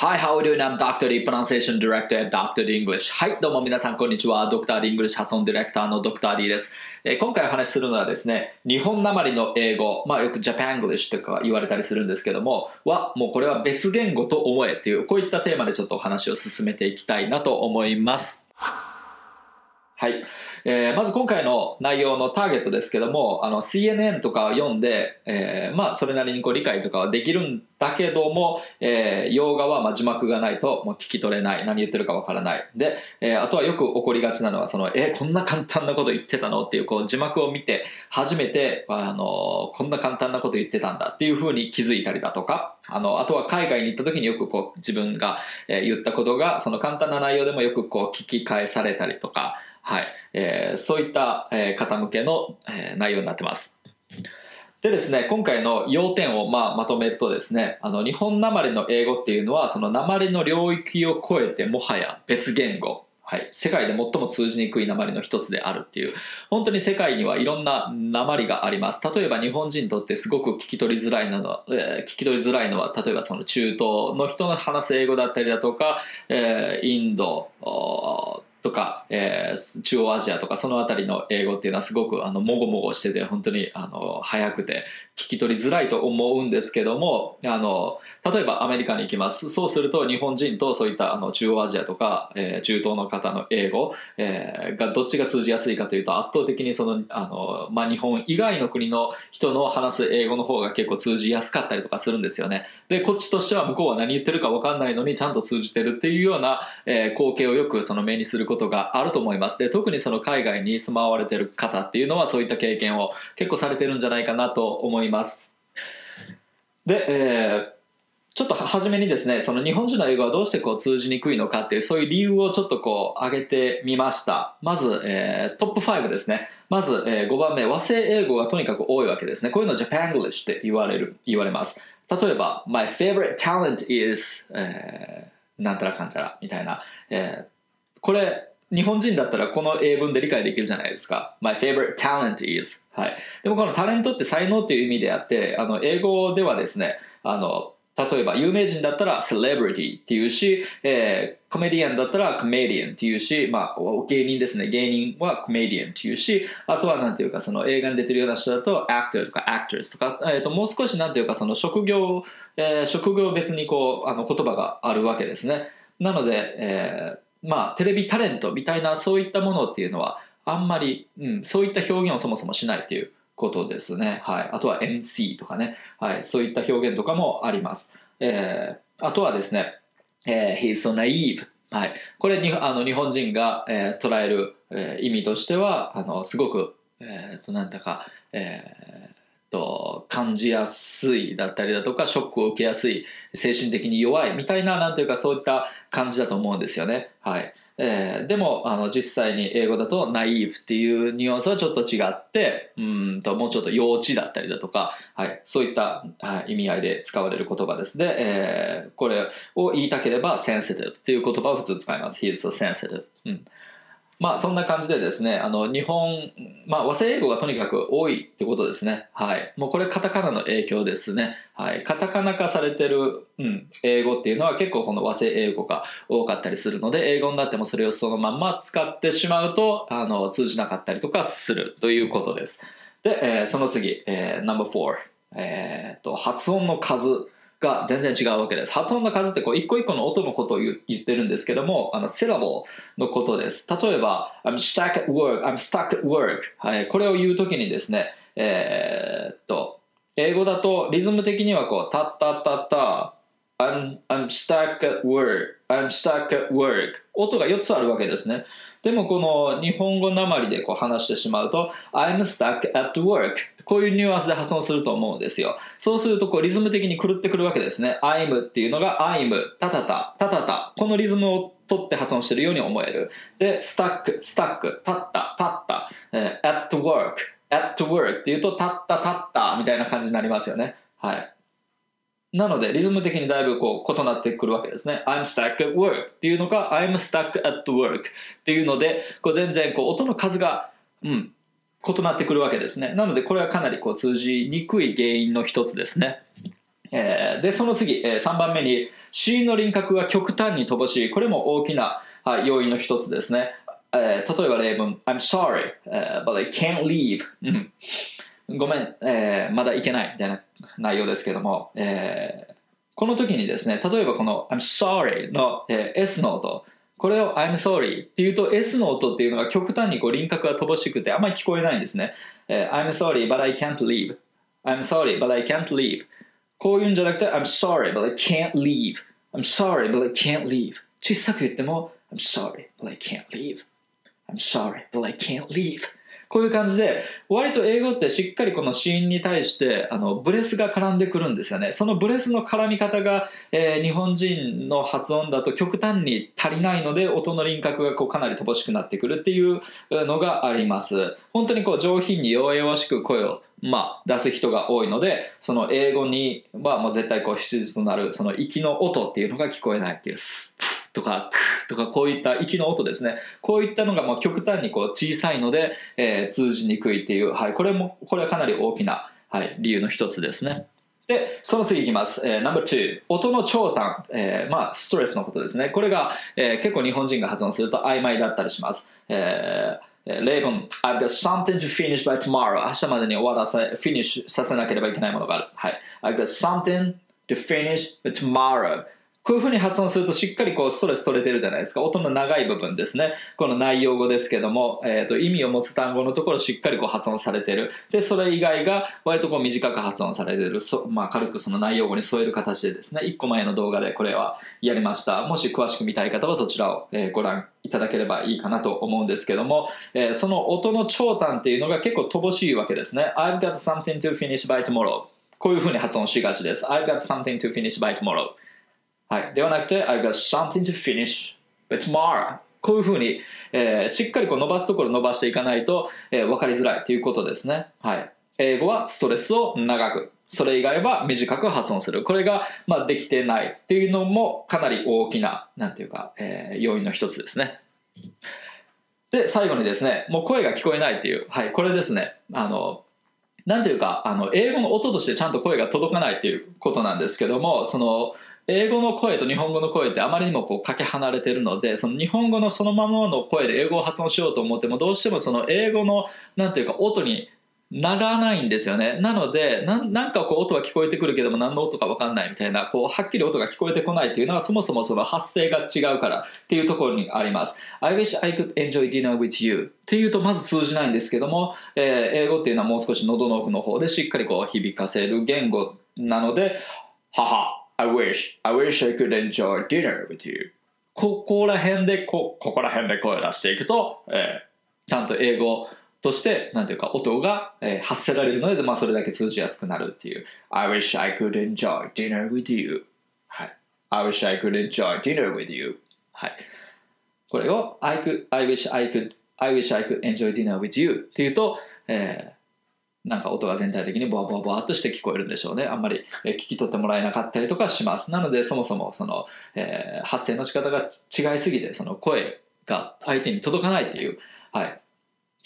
Hi, how are you? Doing? I'm Dr. D, Pronunciation Director at Dr. D English. はい、どうも皆さん、こんにちは。Dr. D English 発音ディレクターの Dr. D です、えー今回お話しするのはですね、日本なまりの英語、まあよく Japan English とか言われたりするんですけども、は、もうこれは別言語と思えっていう、こういったテーマでちょっとお話を進めていきたいなと思います。はい。えーまず今回の内容のターゲットですけども、あの CNN とか読んで、えーまあそれなりにこう理解とかはできるんだけども、えー洋画はまあ字幕がないともう聞き取れない。何言ってるかわからない。で、えーあとはよく起こりがちなのは、その、えーこんな簡単なこと言ってたの？っていう、こう字幕を見て初めて、あのこんな簡単なこと言ってたんだっていうふうに気づいたりだとか、あの、あとは海外に行った時によくこう自分が、えー言ったことが、その簡単な内容でもよくこう聞き返されたりとか、はい、えーそういった、え方向けの、え内容になってます。でですね、今回の要点をまあまとめるとですね、あの日本なまりの英語っていうのは、そのなまりの領域を超えてもはや別言語。はい、世界で最も通じにくい鉛の一つであるっていう本当に世界にはいろんな鉛があります例えば日本人にとってすごく聞き取りづらいのは、えー聞き取りづらいのは例えばその中東の人の話す英語だったりだとか、えーインドとか、えー中央アジアとかその辺りの英語っていうのはすごくあのもごもごしてて本当にあの早くて聞き取りづらいと思うんですけどもあの例えばアメリカに行きます。そうすると日本人とそういったあの中央アジアとか、えー中東の方の英語、えーがどっちが通じやすいかというと圧倒的にそのあの、まあ、日本以外の国の人の話す英語の方が結構通じやすかったりとかするんですよね。でこっちとしては向こうは何言ってるか分かんないのにちゃんと通じてるっていうような、えー光景をよくその目にすることがあると思いますで特にその海外に住まわれてる方っていうのはそういった経験を結構されてるんじゃないかなと思いますで、えーちょっと初めにですね、その日本人の英語はどうしてこう通じにくいのかっていう、そういう理由をちょっとこう挙げてみました。まず、えートップ5ですね。まず、え5番目、和製英語がとにかく多いわけですね。こういうのを Japan English って言われる、言われます。例えば、My favorite talent is、えーなんたらかんちゃらみたいな。えーこれ、日本人だったらこの英文で理解できるじゃないですか。My favorite talent is. はい。でもこのタレントって才能っていう意味であって、あの、英語ではですね、あの、例えば有名人だったら celebrity っていうし、えーコメディアンだったら comedian っていうし、まあ、芸人ですね。芸人は comedian っていうし、あとはなんていうかその映画に出てるような人だと actor とか actress とか、えーともう少しなんていうかその職業、えー職業別にこうあの言葉があるわけですね。なので、えーまあ、テレビタレントみたいなそういったものっていうのはあんまり、うん、そういった表現をそもそもしないっていうことですね。はい。あとは MC とかね。はい。そういった表現とかもあります。えーあとはですね、えー He's so naive. はい。これに、あの、日本人が、えー捉える、えー意味としては、あの、すごく、えーと、なんだか、えーと、感じやすいだったりだとか、ショックを受けやすい、精神的に弱いみたいな、なんというか、そういった感じだと思うんですよね。はい。えーでもあの実際に英語だとナイーブっていうニュアンスはちょっと違ってうんともうちょっと幼稚だったりだとか、はい、そういったはい意味合いで使われる言葉ですね、えーこれを言いたければ sensitive っていう言葉を普通使います。He is so sensitive、うん。まあそんな感じでですね、あの日本、まあ和製英語がとにかく多いってことですね。はい。もうこれカタカナの影響ですね。はい。カタカナ化されてる、うん、英語っていうのは結構この和製英語が多かったりするので、英語になってもそれをそのまんま使ってしまうと、あの、通じなかったりとかするということです。で、えーその次、えー、No.4。えーっと、発音の数。が全然違うわけです。発音の数ってこう一個一個の音のことを言ってるんですけども、あの、syllable のことです。例えば、I'm stuck at work, I'm stuck at work。はい、これを言うときにですね、えーっと、英語だとリズム的にはこう、たったったった、I'm, I'm stuck at work, I'm stuck at work。音が4つあるわけですね。でもこの日本語なまりでこう話してしまうと I'm stuck at work. こういうニュアンスで発音すると思うんですよ。そうするとこうリズム的に狂ってくるわけですね。I'm っていうのが I'm タタタタタタ。このリズムを取って発音してるように思える。で stuck stuck 立った立った、えー at work at work っていうと立った立ったみたいな感じになりますよね。はい。なので、リズム的にだいぶこう異なってくるわけですね。I'm stuck at work っていうのか、I'm stuck at work っていうので、こう全然こう音の数が、うん、異なってくるわけですね。なので、これはかなりこう通じにくい原因の一つですね。えーで、その次、えー3番目に、子音の輪郭が極端に乏しい。これも大きな、要因の一つですね。えー例えば例文、I'm sorry,、but I can't leave. ごめん、えーまだ行けないみたいな内容ですけども、えーこの時にですね、例えばこの I'm sorry の、えー S の音、これを I'm sorry っていうと S の音っていうのが極端にこう輪郭が乏しくてあんまり聞こえないんですね。えー I'm sorry but I can't leave. I'm sorry but I can't leave. こういうんじゃなくて I'm sorry but I can't leave. I'm sorry but I can't leave. 小さく言っても I'm sorry but I can't leave. I'm sorry but I can't leave. こういう感じで割と英語ってしっかりこの子音に対してあのブレスが絡んでくるんですよね。そのブレスの絡み方が、えー日本人の発音だと極端に足りないので音の輪郭がこうかなり乏しくなってくるっていうのがあります。本当にこう上品に弱々しく声をまあ、出す人が多いのでその英語にはもう絶対こう必須となるその息の音っていうのが聞こえないっていうスとかクとかこういった息の音ですねこういったのがもう極端にこう小さいので、えー通じにくいっていう、はい、これもこれはかなり大きな、はい、理由の一つですねで、その次いきます。えー、No.2。音の長短。えーまあ、ストレスのことですね。これが、えー結構日本人が発音すると曖昧だったりします。えーえー例文、I've got something to finish by tomorrow. 明日までに終わらせ、フィニッシュさせなければいけないものがある。はい。I've got something to finish by tomorrow. こういうふうに発音するとしっかりこうストレス取れてるじゃないですか。音の長い部分ですね。この内容語ですけども、えー、と意味を持つ単語のところしっかりこう発音されてる。で、それ以外が割とこう短く発音されてる。そまあ、軽くその内容語に添える形でですね、1個前の動画でこれはやりました。もし詳しく見たい方はそちらを、ご覧いただければいいかなと思うんですけども、えーその音の長短っていうのが結構乏しいわけですね。I've got something to finish by tomorrow. こういうふうに発音しがちです。I've got something to finish by tomorrow. はい。ではなくて、I've got something to finish by tomorrow. こういうふうに、えーしっかりこう伸ばすところ伸ばしていかないと、えー分かりづらいということですね。はい。英語はストレスを長く、それ以外は短く発音する。これが、まあ、できてないっていうのもかなり大きな、なんていうか、えー要因の一つですね。で、最後にですね、もう声が聞こえないっていう、はい、これですね。あの、なんていうか、あの、英語の音としてちゃんと声が届かないっていうことなんですけども、その、英語の声と日本語の声ってあまりにもこうかけ離れてるのでその日本語のそのままの声で英語を発音しようと思ってもどうしてもその英語のなんていうか音にならないんですよね。なのでなんなんかこう音は聞こえてくるけども何の音か分かんないみたいなこうはっきり音が聞こえてこないっていうのはそもそもその発声が違うからっていうところにあります。I wish I could enjoy dinner with you っていうとまず通じないんですけども、えー英語っていうのはもう少し喉の奥の方でしっかりこう響かせる言語なので母 I wish I wish I could enjoy dinner with you ここら辺でこここら辺で声を出していくと、えーちゃんと英語としてなんていうか音が、えー発せられるので、まあ、それだけ通じやすくなるっていう I wish I could enjoy dinner with you はい I wish I could enjoy dinner with you はいこれを I, could, I wish I could I wish I could enjoy dinner with you っていうと、えーなんか音が全体的にボワボワボワっとして聞こえるんでしょうね。あんまりえー聞き取ってもらえなかったりとかします。なのでそもそもその、えー発声の仕方が違いすぎてその声が相手に届かないっていう、はい、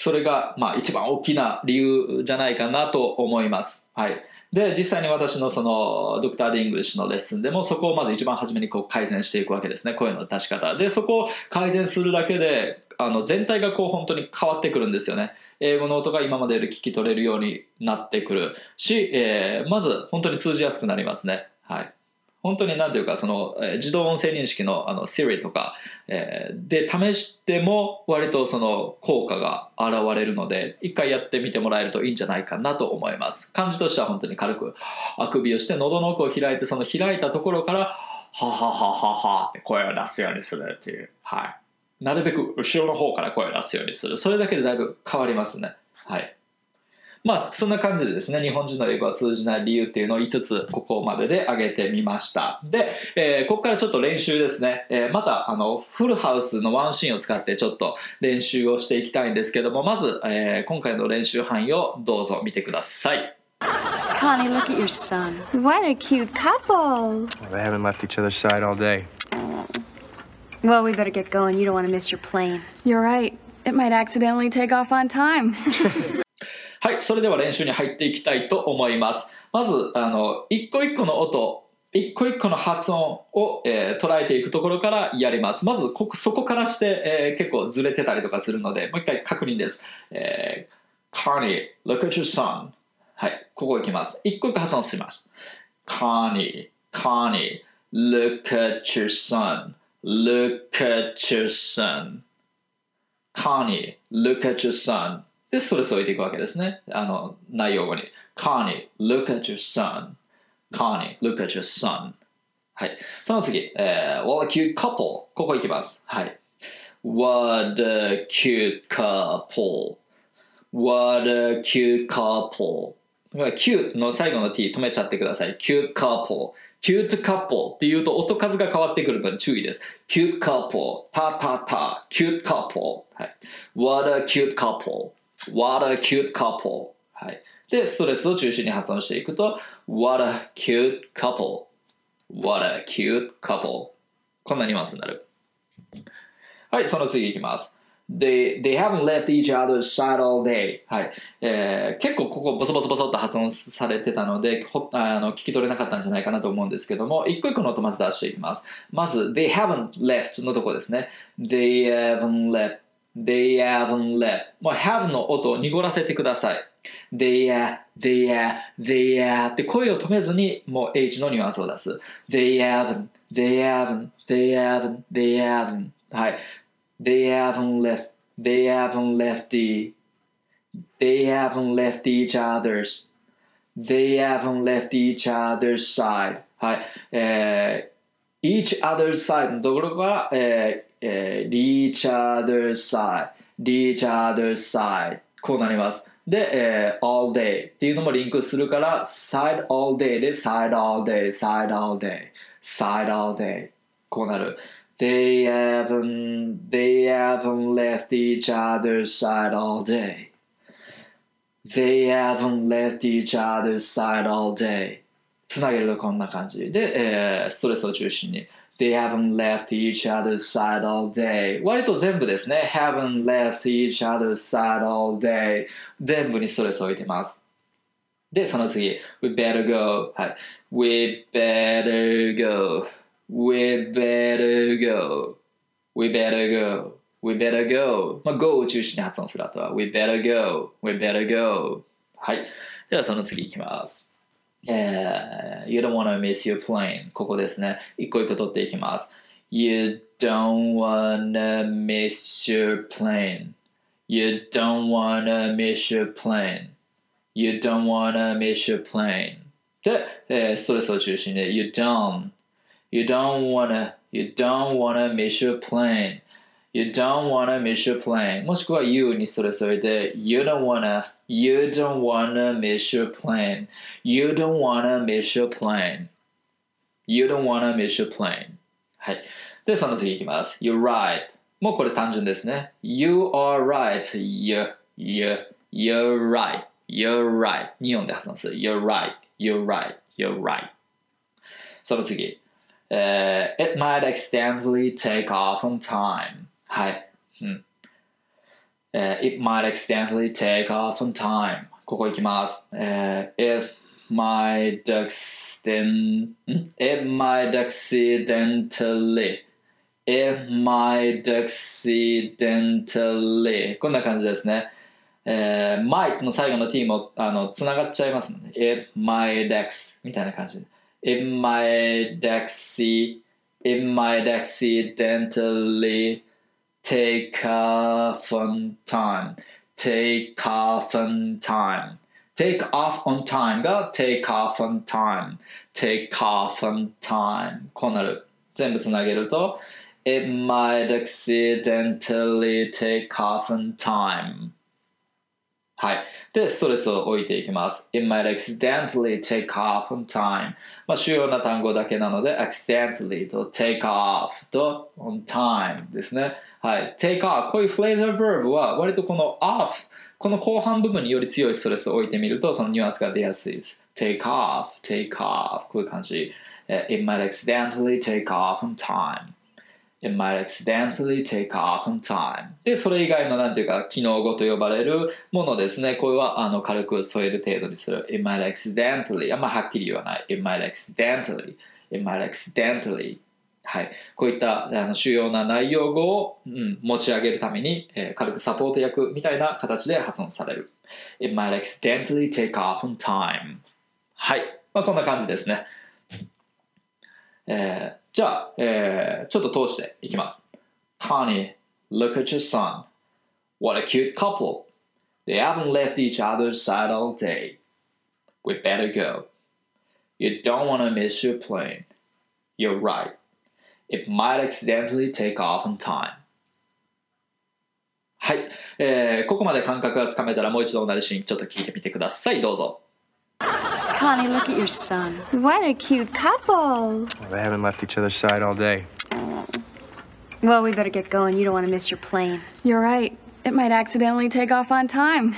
それがまあ一番大きな理由じゃないかなと思います。はい。で、実際に私のその Dr. D English のレッスンでもそこをまず一番初めにこう改善していくわけですね。声の出し方。で、そこを改善するだけで、あの全体がこう本当に変わってくるんですよね。英語の音が今までより聞き取れるようになってくるし、えーまず本当に通じやすくなりますね。はい。本当に何ていうかその、えー自動音声認識のあの Siri とか、えーで試しても割とその効果が現れるので一回やってみてもらえるといいんじゃないかなと思います。感じとしては本当に軽くあくびをして喉の奥を開いてその開いたところからはははははって声を出すようにするっていう。はい。なるべく後ろの方から声を出すようにする。それだけでだいぶ変わりますね。はい。まあそんな感じでですね日本人の英語は通じない理由っていうのを5つここまでで挙げてみましたで、えーここからちょっと練習ですね、えーまたあのフルハウスのワンシーンを使ってちょっと練習をしていきたいんですけどもまず、えー今回の練習範囲をどうぞ見てください Connie, look at your son. What a cute couple. They haven't left each other's side all day. Well, we better get going. You don't want to miss your plane. You're right. It might accidentally take off on time. はい、それでは練習に入っていきたいと思います。まず、あの、一個一個の音、一個一個の発音を、えー捉えていくところからやります。まずこ、そこからして、えー結構ずれてたりとかするので、もう一回確認です。えー、Connie, look at your son. はい、ここ行きます。一個一個発音します。Connie, Connie, look at your son. Look at your son. Connie, look at your son. で、それ添えていくわけですね。あの、内容語に。Connie, look at your son. Connie, look at your son. はい。その次、えー、What a cute couple. ここ行きます。はい。What a cute couple. What a cute couple. cute の最後の t 止めちゃってください。cute couple。cute couple って言うと音数が変わってくるので注意です。cute couple。たたた。cute couple。はい。What a cute couple. What a cute couple. はい。で、ストレスを中心に発音していくと What a cute couple. What a cute couple. こんなニュアンスになる。はい、その次いきます。They, they haven't left each other's side all day. はい。えー結構ここボソボソボソっと発音されてたので、ほあの聞き取れなかったんじゃないかなと思うんですけども、一個一個の音まず出していきます。まず、they haven't left のとこですね。they haven't left, they haven't left. もう have の音を濁らせてください。they are, they are, they are って声を止めずにもう H のニュアンスを出す。they haven't, they haven't, they haven't, they haven't. はい。they haven't left, they haven't left the, they haven't left each other's, they haven't left each other's side. はい。えー、each other's side のところから、えー えー、each other's side, each other side こうなります。で、えー all day っていうのもリンクするから、side all day で side all day, side all day, side all day こうなる。They haven't, they haven't left each other's side all day. They haven't left each other's side all day. つなげるとこんな感じで、えーストレスを中心に They haven't left each other's side all day 割と全部ですね haven't left each other's side all day 全部にストレスを置いてますで、その次 We better go はい We better go We better go We better go We better go まあ go を中心に発音する後は We better go We better go はいではその次いきます えー You don't wanna miss your plane ここですね一個一個取っていきます You don't wanna miss your plane You don't wanna miss your plane You don't wanna miss your plane で、えーストレスを中心に You don't You don't wanna You don't wanna miss your plane You don't wanna miss your plane もしくは You にストレスを入れて You don't wanna You don't wanna miss your plane You don't wanna miss your plane You don't wanna miss your plane はい。で、その次いきます。You're right. もうこれ単純ですね。You are right. You, you, you're right. You're right. 2音で発音する。You're right. You're right. You're right. その次。えー It might accidentally take off on time. はい。うん。えー It might accidentally take off on time. ここいきます。えー If might accident, ん It might accidentally. If might accidentally. こんな感じですね。えー、might の最後の t もあのつながっちゃいますので、It might ex みたいな感じで。It might acci- It might accidentally take off on time. Take off on time. Take off on time が take off on time. Take off on time. こうなる。全部つなげると It might accidentally take off on time. はい。で、ストレスを置いていきます。It might accidentally take off on time. まあ、主要な単語だけなので、accidentally と take off と on time ですね。はい。take off。こういうフレーザー verb は割とこの off この後半部分により強いストレスを置いてみると、そのニュアンスが出やすいです。take off, take off こういう感じ。It might accidentally take off on time. It might accidentally take off on time. で、それ以外のなんていうか、機能語と呼ばれるものですね。これはあの軽く添える程度にする。It might accidentally. あんまはっきり言わない。It might accidentally. It might accidentally. はい。こういったあの主要な内容語を、うん、持ち上げるために、えー軽くサポート役みたいな形で発音される。It might accidentally take off on time. はい。まあ、こんな感じですね。えーじゃあ、えーちょっと通していきます。Connie, look at your son. What a cute couple. They haven't left each other's side all day. We better go. You don't want to miss your plane. You're right. It might accidentally take off on time. はい、えーここまで感覚がつかめたらもう一度同じシーンちょっと聞いてみてください。どうぞ。Connie, look at your son. What a cute couple. Well, they haven't left each other's side all day. Well, we better get going. You don't want to miss your plane. You're right. It might accidentally take off on time.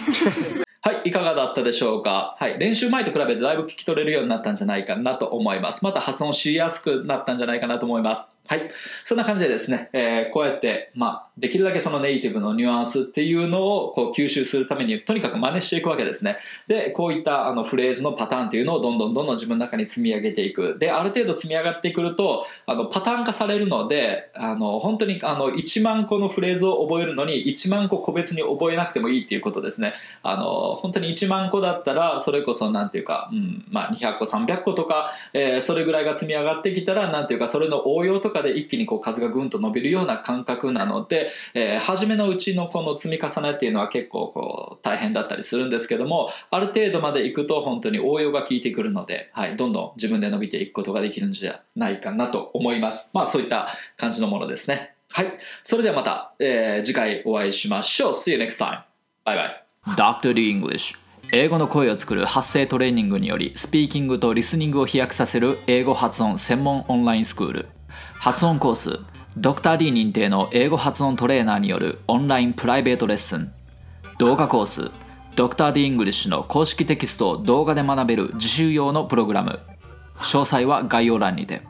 はい、いかがだったでしょうか。はい、練習前と比べてだいぶ聞き取れるようになったんじゃないかなと思います。また発音しやすくなったんじゃないかなと思います。はい、そんな感じでですね、えーこうやって、まあ、できるだけそのネイティブのニュアンスっていうのをこう吸収するために、とにかく真似していくわけですね。で、こういったあのフレーズのパターンっていうのをどんどんどんどん自分の中に積み上げていく。で、ある程度積み上がってくると、あのパターン化されるので、あの本当にあの1万個のフレーズを覚えるのに1万個個別に覚えなくてもいいっていうことですね。あの本当に1万個だったらそれこそなんていうか、うんまあ、200個300個とか、えーそれぐらいが積み上がってきたらなんていうかそれの応用とかで一気にこう数がぐんと伸びるような感覚なので、えー初めのうちのこの積み重ねっていうのは結構こう大変だったりするんですけどもある程度までいくと本当に応用が効いてくるので、はい、どんどん自分で伸びていくことができるんじゃないかなと思います。まあそういった感じのものですね。はい。それではまた、えー次回お会いしましょう。See you next time. バイバイ Dr. D English 英語の声を作る発声トレーニングによりスピーキングとリスニングを飛躍させる英語発音専門オンラインスクール。発音コースドクター D 認定の英語発音トレーナーによるオンラインプライベートレッスン。動画コースドクター D イングリッシュの公式テキストを動画で学べる自習用のプログラム。詳細は概要欄にて。